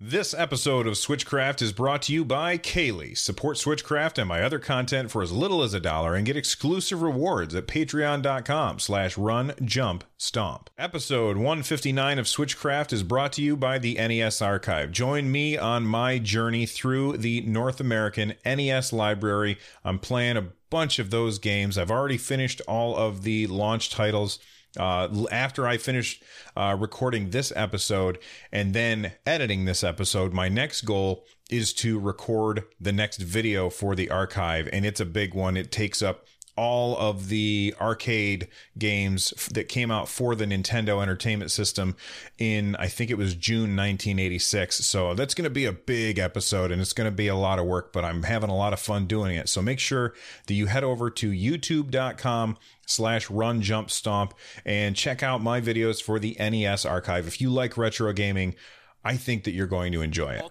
This episode of Switchcraft is brought to you by Kaylee. Support Switchcraft and my other content for as little as a dollar and get exclusive rewards at patreon.com slash run jump stomp. Episode 159 of Switchcraft is brought to you by the NES Archive. Join me on my journey through the North American NES library. I'm playing a bunch of those games. I've already finished all of the launch titles uh, after I finish uh, recording this episode and then editing this episode, my next goal is to record the next video for the archive. And it's a big one. It takes up all of the arcade games that came out for the Nintendo Entertainment System in, I think it was June 1986. So that's going to be a big episode and it's going to be a lot of work, but I'm having a lot of fun doing it. So make sure that you head over to youtube.com slash run jump stomp and check out my videos for the NES archive. If you like retro gaming, I think that you're going to enjoy it.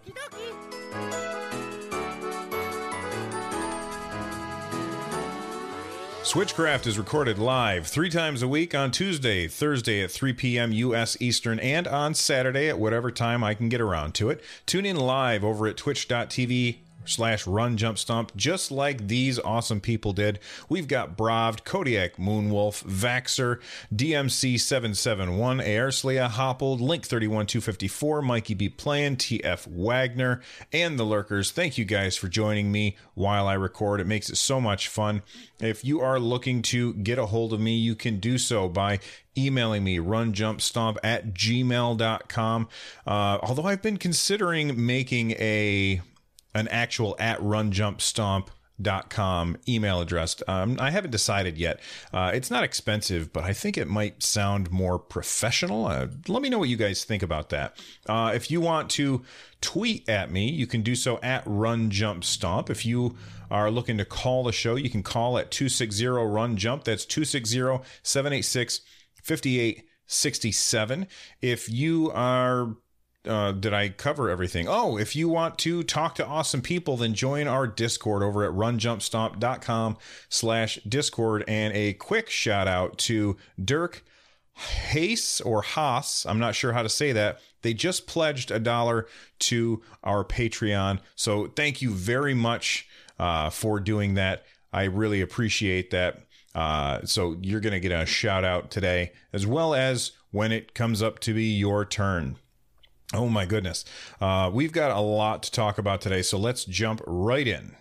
Switchcraft is recorded live three times a week on Tuesday, Thursday at 3 p.m. U.S. Eastern, and on Saturday at whatever time I can get around to it. Tune in live over at twitch.tv slash run jump stomp, just like these awesome people did. We've got Bravd, Kodiak, Moonwolf, Vaxer, DMC771, Airslea, Hoppled, Link31254, Mikey B Playing, TF Wagner, and the Lurkers. Thank you guys for joining me while I record. It makes it so much fun. If you are looking to get a hold of me, you can do so by emailing me runjumpstomp at gmail.com. Uh, although I've been considering making a an actual at run jump stomp dot com email address. Um, I haven't decided yet. Uh, it's not expensive, but I think it might sound more professional. Uh, let me know what you guys think about that. Uh, if you want to tweet at me, you can do so at Run Jump Stomp. If you are looking to call the show, you can call at 260 Run Jump. That's 260 786 5867. If you are uh, did I cover everything? Oh, if you want to talk to awesome people, then join our Discord over at runjumpstomp.com slash Discord. And a quick shout out to Dirk Haas or Haas. I'm not sure how to say that. They just pledged a dollar to our Patreon. So thank you very much uh, for doing that. I really appreciate that. Uh, so you're going to get a shout out today, as well as when it comes up to be your turn. Oh my goodness. Uh, we've got a lot to talk about today, so let's jump right in.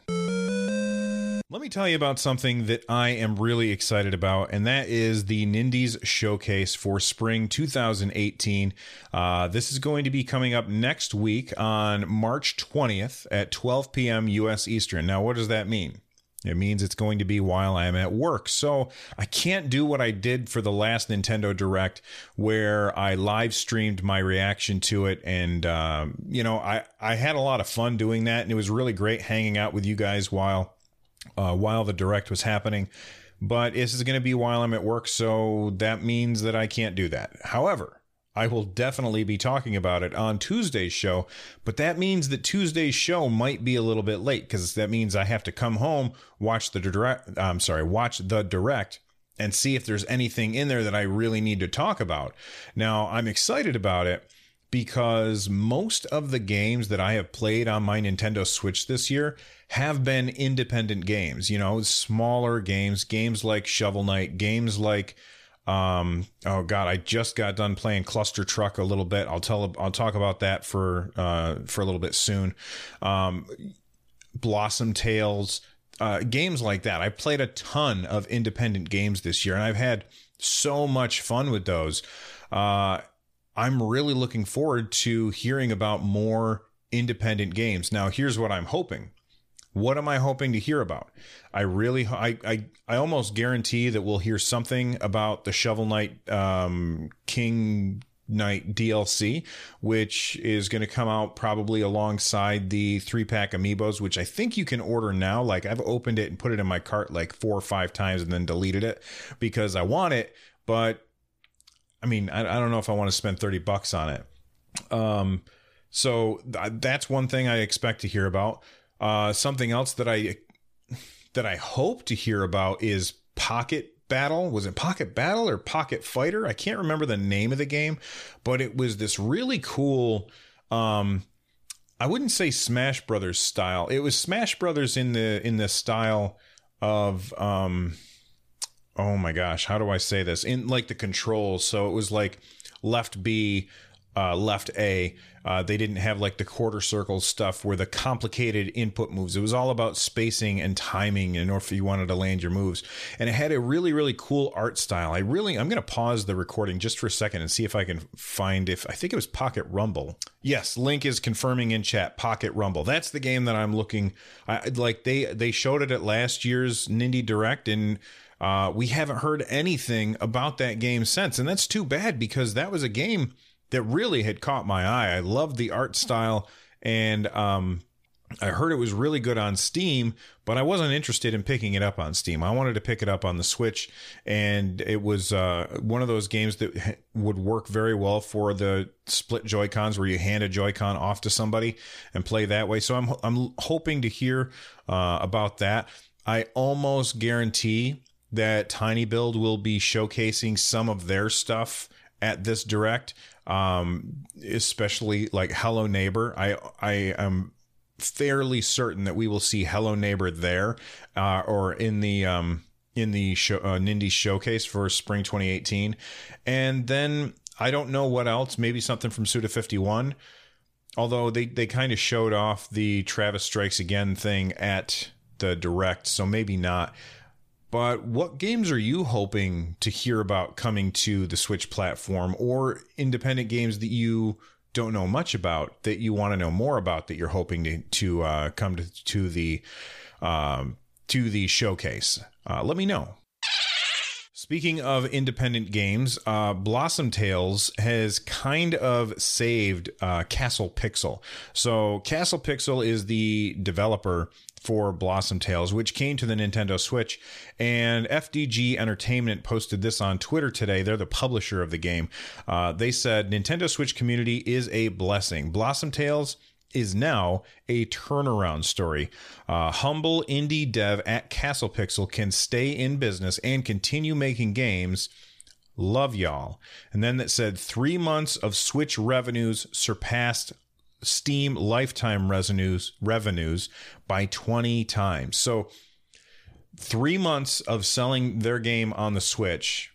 Let me tell you about something that I am really excited about, and that is the Nindies Showcase for spring 2018. Uh, this is going to be coming up next week on March 20th at 12 p.m. U.S. Eastern. Now, what does that mean? It means it's going to be while I'm at work. So I can't do what I did for the last Nintendo Direct, where I live streamed my reaction to it. And, um, you know, I, I had a lot of fun doing that. And it was really great hanging out with you guys while, uh, while the Direct was happening. But this is going to be while I'm at work. So that means that I can't do that. However, I will definitely be talking about it on Tuesday's show, but that means that Tuesday's show might be a little bit late because that means I have to come home, watch the direct, I'm sorry, watch the direct and see if there's anything in there that I really need to talk about. Now, I'm excited about it because most of the games that I have played on my Nintendo Switch this year have been independent games, you know, smaller games, games like Shovel Knight, games like um, oh God, I just got done playing Clustertruck a little bit. I'll tell, I'll talk about that for uh, for a little bit soon. Um, Blossom Tales, uh, games like that. I played a ton of independent games this year, and I've had so much fun with those. Uh, I'm really looking forward to hearing about more independent games. Now, here's what I'm hoping. What am I hoping to hear about? I really, I, I, I almost guarantee that we'll hear something about the Shovel Knight um, King Knight DLC, which is going to come out probably alongside the three pack amiibos, which I think you can order now. Like I've opened it and put it in my cart like four or five times and then deleted it because I want it. But I mean, I, I don't know if I want to spend 30 bucks on it. Um, so th- that's one thing I expect to hear about. Uh, something else that I that I hope to hear about is Pocket Battle. Was it Pocket Battle or Pocket Fighter? I can't remember the name of the game, but it was this really cool. Um, I wouldn't say Smash Brothers style. It was Smash Brothers in the in the style of um, oh my gosh, how do I say this? In like the controls. So it was like left B, uh, left A. Uh, they didn't have like the quarter circle stuff where the complicated input moves. It was all about spacing and timing in order if you wanted to land your moves. And it had a really, really cool art style. I really, I'm going to pause the recording just for a second and see if I can find if I think it was Pocket Rumble. Yes, Link is confirming in chat Pocket Rumble. That's the game that I'm looking. I, like they they showed it at last year's Nindie Direct and. Uh, we haven't heard anything about that game since, and that's too bad because that was a game that really had caught my eye. I loved the art style and um, I heard it was really good on Steam, but I wasn't interested in picking it up on Steam. I wanted to pick it up on the Switch, and it was uh, one of those games that would work very well for the split Joy Cons, where you hand a Joy Con off to somebody and play that way. So I'm I'm hoping to hear uh, about that. I almost guarantee that tinyBuild will be showcasing some of their stuff at this direct um, especially like Hello Neighbor. I I am fairly certain that we will see Hello Neighbor there, uh, or in the um, in the show, uh, Nindie showcase for spring 2018, and then I don't know what else. Maybe something from Suda 51. Although they they kind of showed off the Travis Strikes Again thing at the direct, so maybe not. But what games are you hoping to hear about coming to the Switch platform or independent games that you don't know much about that you want to know more about that you're hoping to, to uh, come to, to the um, to the showcase? Uh, let me know. Speaking of independent games, uh, Blossom Tales has kind of saved uh, Castle Pixel. So, Castle Pixel is the developer for Blossom Tales, which came to the Nintendo Switch. And FDG Entertainment posted this on Twitter today. They're the publisher of the game. Uh, they said Nintendo Switch community is a blessing. Blossom Tales is now a turnaround story. Uh, humble indie dev at Castle Pixel can stay in business and continue making games. Love y'all. And then that said three months of Switch revenues surpassed Steam lifetime revenues revenues by 20 times. So 3 months of selling their game on the Switch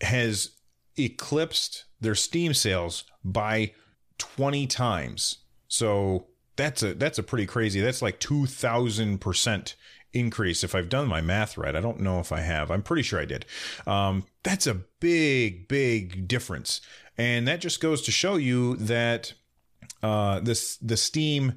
has eclipsed their Steam sales by 20 times. So that's a that's a pretty crazy. That's like 2000% increase if I've done my math right. I don't know if I have. I'm pretty sure I did. Um, that's a big big difference. And that just goes to show you that uh, this the Steam,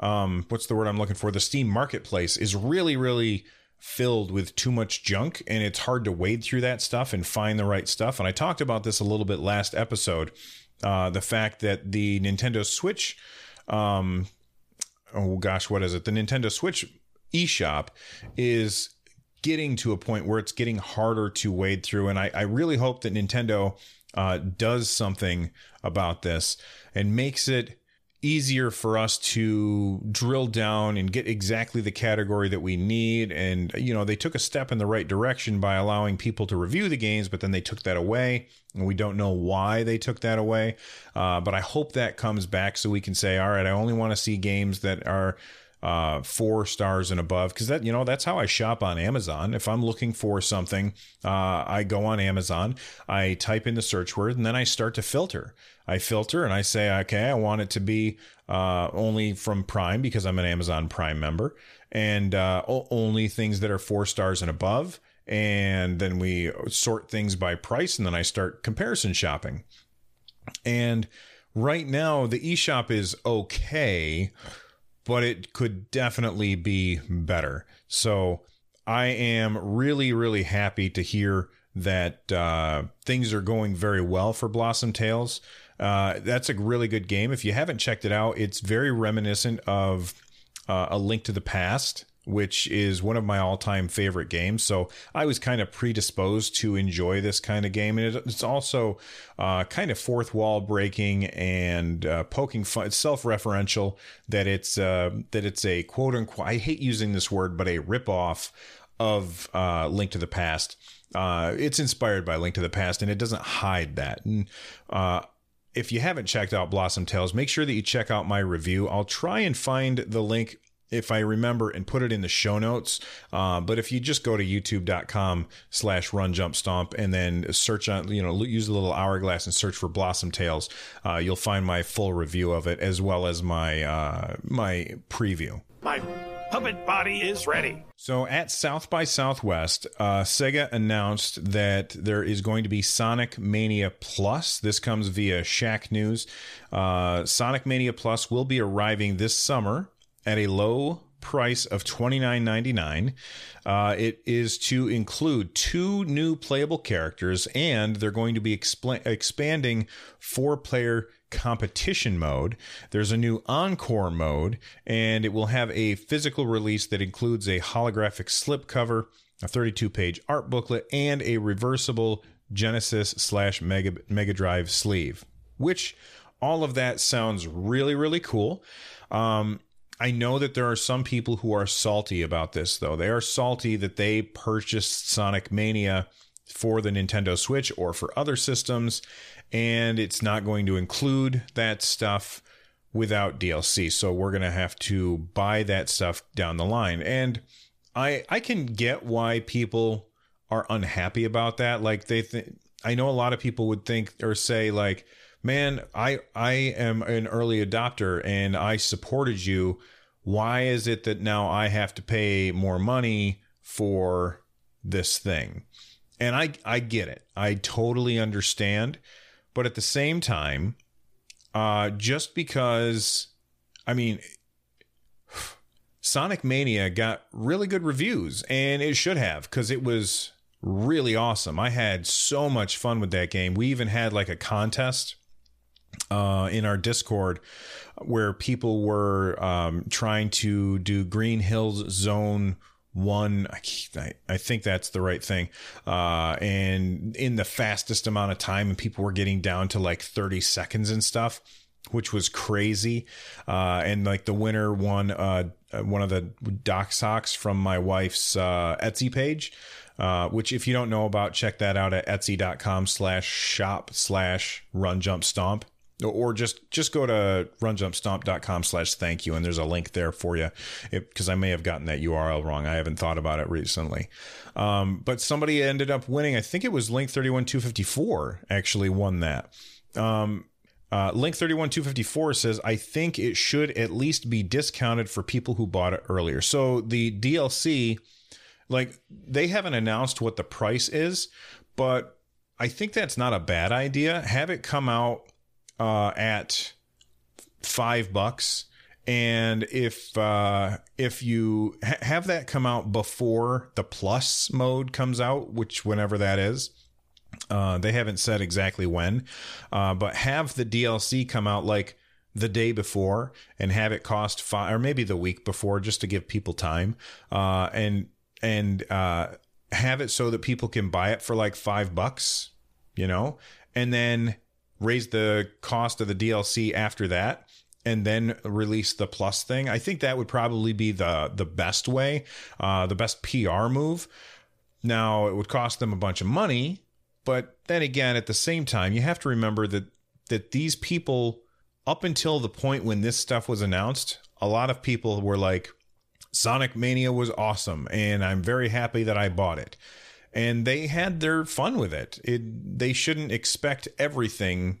um, what's the word I'm looking for? The Steam marketplace is really, really filled with too much junk, and it's hard to wade through that stuff and find the right stuff. And I talked about this a little bit last episode. Uh, the fact that the Nintendo Switch, um, oh gosh, what is it? The Nintendo Switch eShop is getting to a point where it's getting harder to wade through. And I, I really hope that Nintendo uh, does something about this and makes it easier for us to drill down and get exactly the category that we need. And, you know, they took a step in the right direction by allowing people to review the games, but then they took that away. And we don't know why they took that away. Uh, but I hope that comes back so we can say, all right, I only want to see games that are uh, four stars and above because that you know that's how I shop on Amazon. If I'm looking for something, uh, I go on Amazon, I type in the search word, and then I start to filter. I filter and I say, okay, I want it to be uh, only from Prime because I'm an Amazon Prime member, and uh, only things that are four stars and above. And then we sort things by price, and then I start comparison shopping. And right now, the eShop is okay but it could definitely be better. So I am really, really happy to hear that uh, things are going very well for Blossom Tales. Uh, that's a really good game. If you haven't checked it out, it's very reminiscent of uh, A Link to the Past, which is one of my all time favorite games. So I was kind of predisposed to enjoy this kind of game. And it's also uh, kind of fourth wall breaking and uh, poking fun. It's self referential that it's, uh, that it's a quote unquote, I hate using this word, but a rip off of uh, Link to the Past. Uh, it's inspired by Link to the Past and it doesn't hide that. And, uh, if you haven't checked out Blossom Tales, make sure that you check out my review. I'll try and find the link if I remember and put it in the show notes. Uh, but if you just go to youtube.com slash run jump stomp and then search on, you know, use the little hourglass and search for Blossom Tales, uh, you'll find my full review of it as well as my, uh, my preview. My puppet body is ready. So at South by Southwest, uh, Sega announced that there is going to be Sonic Mania Plus. This comes via Shacknews. Uh, Sonic Mania Plus will be arriving this summer at a low price of $29.99. Uh, it is to include two new playable characters, and they're going to be expl- expanding four player competition mode. There's a new encore mode, and it will have a physical release that includes a holographic slipcover, a 32 page art booklet, and a reversible Genesis slash Mega, Mega Drive sleeve, which all of that sounds really, really cool. Um, I know that there are some people who are salty about this, though. They are salty that they purchased Sonic Mania for the Nintendo Switch or for other systems, and it's not going to include that stuff without DLC. So we're going to have to buy that stuff down the line. And I I can get why people are unhappy about that. Like they think I know a lot of people would think or say like, "Man, I I am an early adopter and I supported you. Why is it that now I have to pay more money for this thing?" And I I get it. I totally understand. But at the same time, uh, just because, I mean, Sonic Mania got really good reviews, and it should have because it was really awesome. I had so much fun with that game. We even had like a contest uh, in our Discord where people were um, trying to do Green Hills Zone one. I, I think that's the right thing. Uh, and in the fastest amount of time and people were getting down to like 30 seconds and stuff which was crazy. Uh, and like the winner won uh, one of the dock socks from my wife's uh, etsy page uh, which if you don't know about check that out at etsy.com slash shop slash run jump stomp or just just go to runjumpstomp.com slash thank you and there's a link there for you. Because i may have gotten that url wrong. I haven't thought about it recently. Um, but somebody ended up winning i think it was link 31254 actually won that. Um, uh, link 31254 says i think it should at least be discounted for people who bought it earlier. So the dlc like they haven't announced what the price is but i think that's not a bad idea. Have it come out uh, at five bucks. And if uh, if you ha- have that come out before the plus mode comes out, which whenever that is, uh, they haven't said exactly when, uh, but have the DLC come out like the day before and have it cost five or maybe the week before just to give people time uh, and and uh, have it so that people can buy it for like five bucks, you know, and then raise the cost of the DLC after that and then release the plus thing. I think that would probably be the the best way, uh, the best PR move. Now it would cost them a bunch of money, but then again, at the same time, you have to remember that that these people, up until the point when this stuff was announced, a lot of people were like, "Sonic Mania was awesome, and I'm very happy that I bought it." And they had their fun with it. It they shouldn't expect everything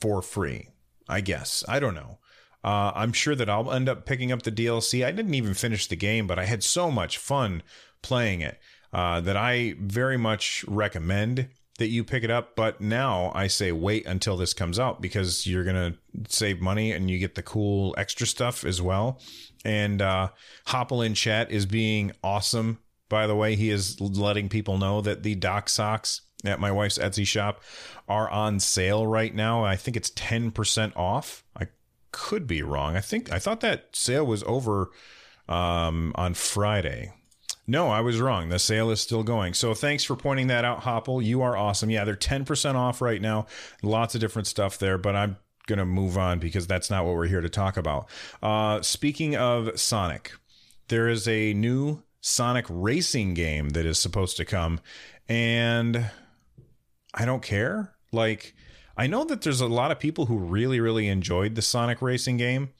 for free. I guess I don't know. Uh, I'm sure that I'll end up picking up the DLC. I didn't even finish the game, but I had so much fun playing it uh, that I very much recommend that you pick it up. But now I say wait until this comes out because you're gonna save money and you get the cool extra stuff as well. And uh, Hopple in chat is being awesome by the way, he is letting people know that the Dock Socks at my wife's Etsy shop are on sale right now. I think it's 10% off. I could be wrong. I think I thought that sale was over um, on Friday. No, I was wrong. The sale is still going. So thanks for pointing that out, Hopple. You are awesome. Yeah, they're 10% off right now. Lots of different stuff there, but I'm going to move on because that's not what we're here to talk about. Uh, speaking of Sonic, there is a new Sonic racing game that is supposed to come, and I don't care. Like, I know that there's a lot of people who really, really enjoyed the Sonic racing game,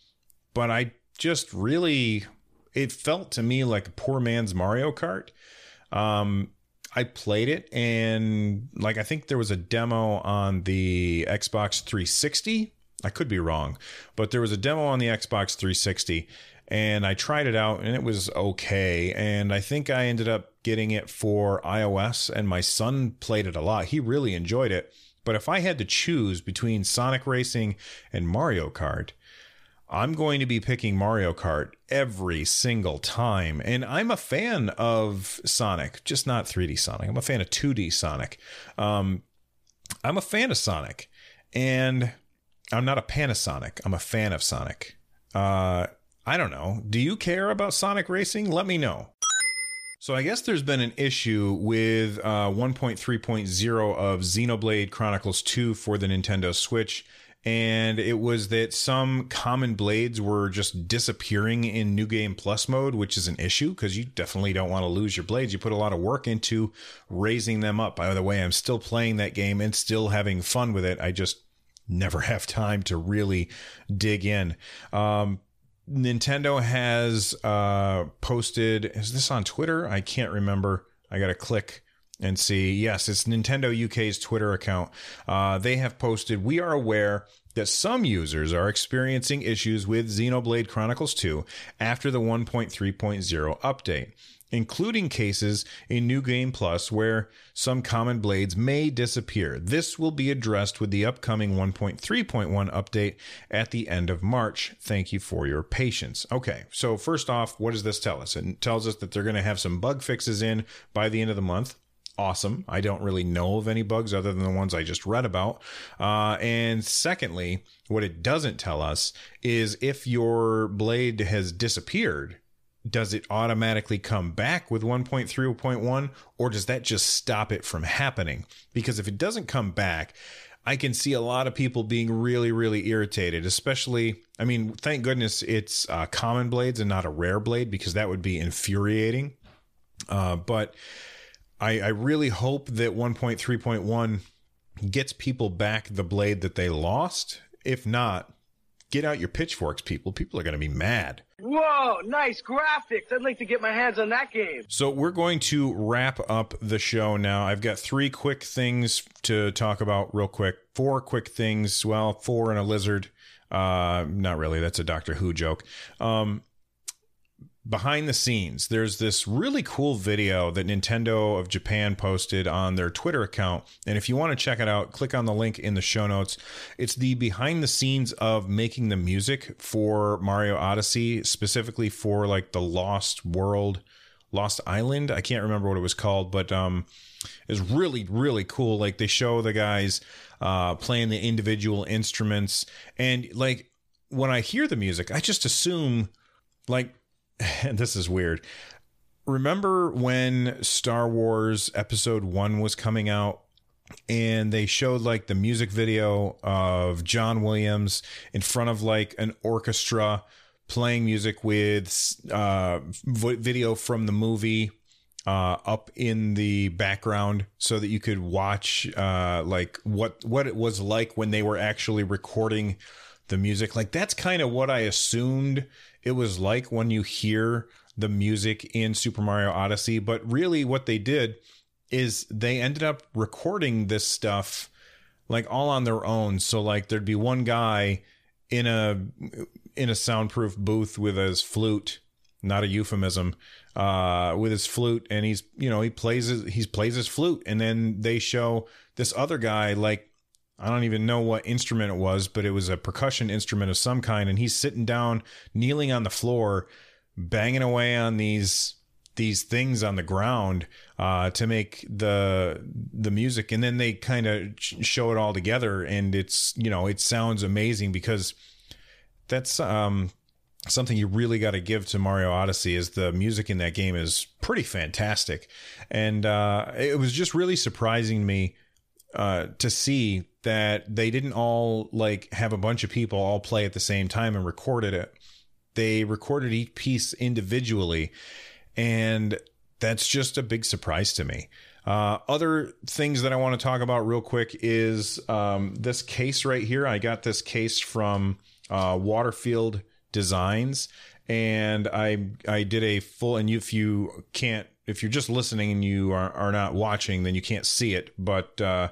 but I just really, it felt to me like a poor man's Mario Kart. Um, I played it and like I think there was a demo on the Xbox 360. I could be wrong, but there was a demo on the Xbox 360 and I tried it out and it was okay. And I think I ended up getting it for iOS and my son played it a lot. He really enjoyed it. But if I had to choose between Sonic Racing and Mario Kart, I'm going to be picking Mario Kart every single time. And I'm a fan of Sonic, just not 3D Sonic. I'm a fan of 2D Sonic. Um, I'm a fan of Sonic. And I'm not a Panasonic. I'm a fan of Sonic. Uh, I don't know. Do you care about Sonic Racing? Let me know. So I guess there's been an issue with uh, 1.3.0 of Xenoblade Chronicles 2 for the Nintendo Switch. And it was that some common blades were just disappearing in New Game Plus mode, which is an issue because you definitely don't want to lose your blades. You put a lot of work into raising them up. By the way, I'm still playing that game and still having fun with it. I just never have time to really dig in. Um, Nintendo has uh, posted. Is this on Twitter? I can't remember. I got to click and see. Yes, it's Nintendo UK's Twitter account. Uh, they have posted. We are aware that some users are experiencing issues with Xenoblade Chronicles 2 after the 1.3.0 update including cases in New Game Plus where some common blades may disappear. This will be addressed with the upcoming 1.3.1 update at the end of March. Thank you for your patience. Okay, so first off, what does this tell us? It tells us that they're going to have some bug fixes in by the end of the month awesome. I don't really know of any bugs other than the ones I just read about. Uh, and secondly, what it doesn't tell us is if your blade has disappeared, does it automatically come back with 1.3.1 or does that just stop it from happening? Because if it doesn't come back, I can see a lot of people being really, really irritated, especially, I mean, thank goodness it's uh, common blades and not a rare blade because that would be infuriating. Uh, but I, I really hope that 1.3.1 gets people back the blade that they lost. If not, get out your pitchforks, people. People are going to be mad. Whoa, nice graphics. I'd like to get my hands on that game. So, we're going to wrap up the show now. I've got three quick things to talk about, real quick. Four quick things. Well, four and a lizard. Uh, not really. That's a Doctor Who joke. Um, behind the scenes, there's this really cool video that Nintendo of Japan posted on their Twitter account. And if you want to check it out, click on the link in the show notes. It's the behind the scenes of making the music for Mario Odyssey, specifically for like the Lost World, Lost Island. I can't remember what it was called, but um, it's really, really cool. Like they show the guys uh, playing the individual instruments. And like when I hear the music, I just assume like and this is weird. Remember when Star Wars Episode 1 was coming out and they showed like the music video of John Williams in front of like an orchestra playing music with uh, video from the movie uh, up in the background so that you could watch uh, like what what it was like when they were actually recording the music. Like that's kind of what I assumed it was like when you hear the music in Super Mario Odyssey. But really, what they did is they ended up recording this stuff like all on their own. So like there'd be one guy in a in a soundproof booth with his flute, not a euphemism, uh, with his flute, and he's you know he plays his, he plays his flute, and then they show this other guy like I don't even know what instrument it was, but it was a percussion instrument of some kind. And he's sitting down, kneeling on the floor, banging away on these these things on the ground uh, to make the the music, and then they kind of show it all together, and it's you know it sounds amazing because that's um, something you really got to give to Mario Odyssey is the music in that game is pretty fantastic, and uh, it was just really surprising to me uh, to see that they didn't all like have a bunch of people all play at the same time and recorded it. They recorded each piece individually and that's just a big surprise to me. Uh, other things that I want to talk about real quick is um, this case right here. I got this case from uh, Waterfield Designs, and I I did a full. And if you can't, if you're just listening and you are, are not watching, then you can't see it. But uh,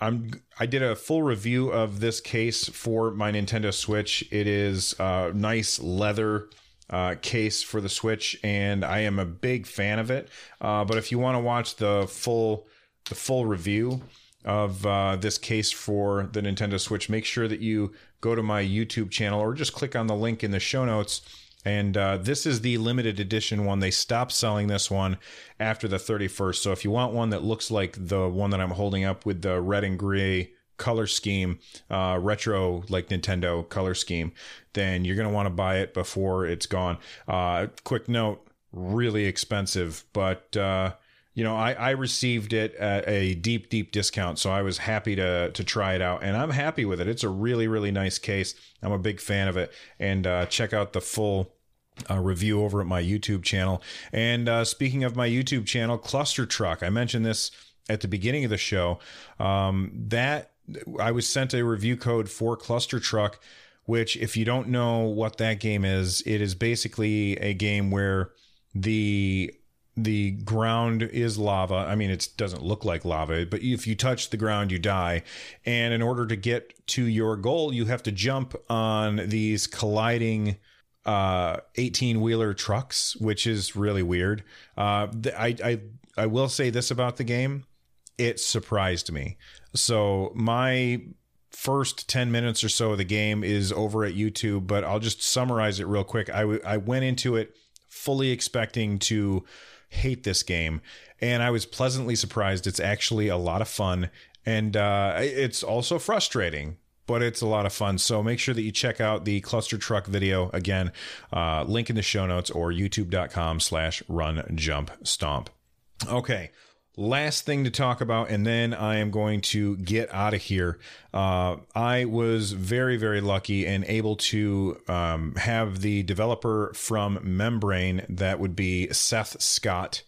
I'm I did a full review of this case for my Nintendo Switch. It is a nice leather uh, case for the Switch, and I am a big fan of it. Uh, but if you want to watch the full the full review of uh, this case for the Nintendo Switch, make sure that you go to my YouTube channel or just click on the link in the show notes. And uh, this is the limited edition one. They stopped selling this one after the 31st. So if you want one that looks like the one that I'm holding up with the red and gray color scheme, uh, retro like Nintendo color scheme, then you're going to want to buy it before it's gone. Uh, quick note, really expensive, but, uh, you know, I, I received it at a deep, deep discount, so I was happy to to try it out, and I'm happy with it. It's a really, really nice case. I'm a big fan of it, and uh, check out the full uh, review over at my YouTube channel. And uh, speaking of my YouTube channel, Clustertruck, I mentioned this at the beginning of the show. Um, that I was sent a review code for Clustertruck, which, if you don't know what that game is, it is basically a game where the the ground is lava. I mean, it doesn't look like lava, but if you touch the ground, you die. And in order to get to your goal, you have to jump on these colliding uh 18 wheeler trucks which is really weird uh I, I i will say this about the game it surprised me so my first 10 minutes or so of the game is over at YouTube, but I'll just summarize it real quick. I, w- I went into it fully expecting to hate this game, and I was pleasantly surprised. It's actually a lot of fun, and uh, it's also frustrating. But it's a lot of fun. So make sure that you check out the clustertruck video again. Uh, link in the show notes or youtube.com slash run jump stomp. Okay, last thing to talk about, and then I am going to get out of here. Uh, I was very, very lucky and able to um, have the developer from Membrane, that would be Seth Scott,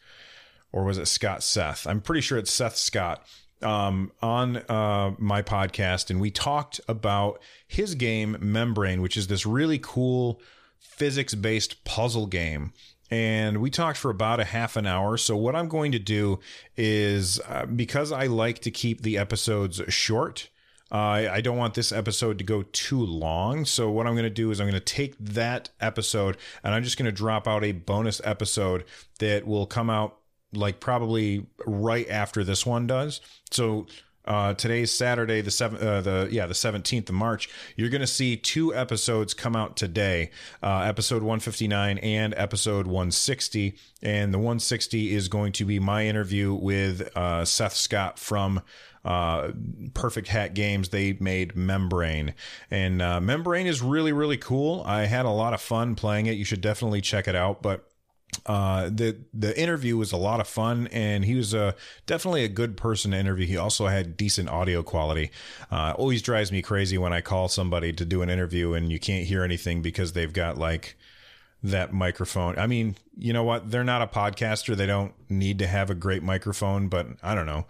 or was it Scott Seth? I'm pretty sure it's Seth Scott. Um, on uh, my podcast, and we talked about his game Membrane, which is this really cool physics based puzzle game and we talked for about a half an hour. So, what I'm going to do is uh, because I like to keep the episodes short. Uh, I don't want this episode to go too long. So, what I'm going to do is I'm going to take that episode and I'm just going to drop out a bonus episode that will come out like probably right after this one does. So, uh, today's Saturday, the seventh, uh, the yeah, the seventeenth of March. You're going to see two episodes come out today, uh, episode 159 and episode 160. And the 160 is going to be my interview with uh, Seth Scott from uh, Perfect Hat Games. They made Membrane, and uh, Membrane is really really cool. I had a lot of fun playing it. You should definitely check it out. But uh, the the interview was a lot of fun, and he was a definitely a good person to interview. He also had decent audio quality. Uh, always drives me crazy when I call somebody to do an interview and you can't hear anything because they've got like that microphone. I mean, you know what? They're not a podcaster. They don't need to have a great microphone, but I don't know.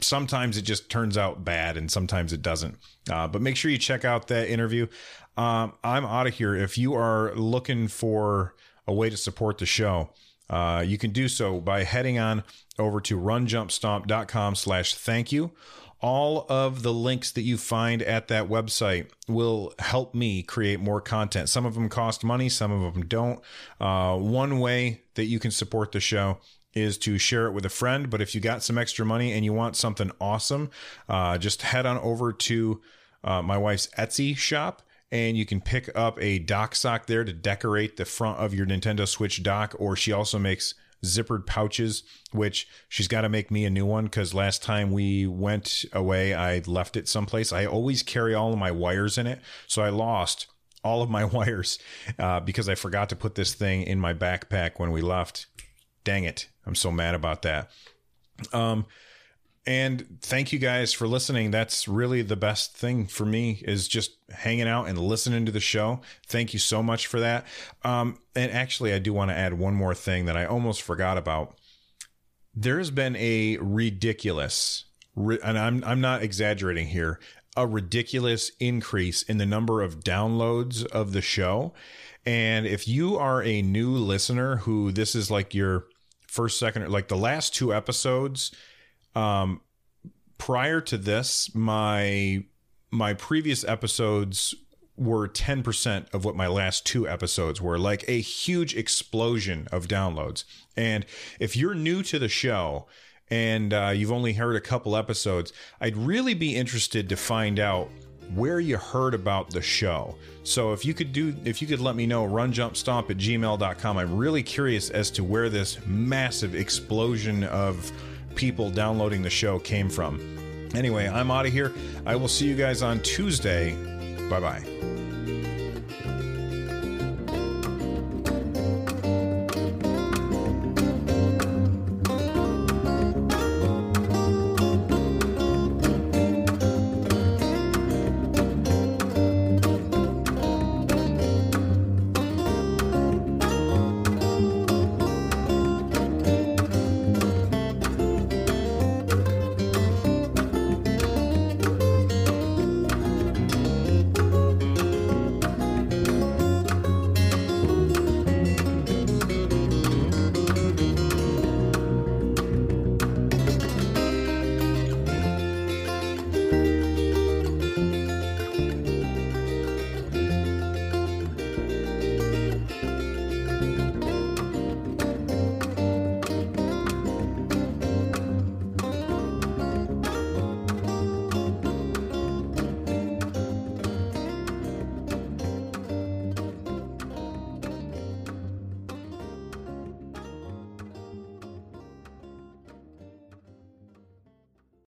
Sometimes it just turns out bad, and sometimes it doesn't. Uh, but make sure you check out that interview. Um, I'm out of here. If you are looking for a way to support the show. Uh, you can do so by heading on over to runjumpstomp.com slash thank you. All of the links that you find at that website will help me create more content. Some of them cost money, some of them don't. Uh, one way that you can support the show is to share it with a friend. But if you got some extra money and you want something awesome, uh, just head on over to uh, my wife's Etsy shop and you can pick up a dock sock there to decorate the front of your Nintendo Switch dock. Or she also makes zippered pouches, which she's got to make me a new one because last time we went away, I left it someplace. I always carry all of my wires in it, so I lost all of my wires uh, because I forgot to put this thing in my backpack when we left. Dang it. I'm so mad about that. Um, and thank you guys for listening. That's really the best thing for me is just hanging out and listening to the show. Thank you so much for that. Um, and actually, I do want to add one more thing that I almost forgot about. There has been a ridiculous, and I'm I'm not exaggerating here, a ridiculous increase in the number of downloads of the show. And if you are a new listener who this is like your first, second, like the last two episodes um, prior to this, my my previous episodes were 10% of what my last two episodes were like a huge explosion of downloads. And if you're new to the show and uh, you've only heard a couple episodes i'd really be interested to find out where you heard about the show. So if you could do if you could let me know runjumpstomp at gmail.com i'm really curious as to where this massive explosion of people downloading the show came from. Anyway, I'm out of here. I will see you guys on Tuesday. Bye bye.